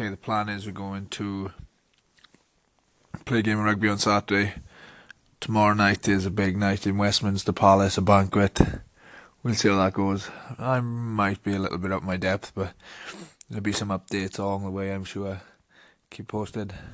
Okay, the plan is we're going to play a game of rugby on Saturday. Tomorrow night is a big night in Westminster Palace, a banquet. We'll see how that goes. I might be a little bit up my depth, but there'll be some updates along the way, I'm sure. Keep posted.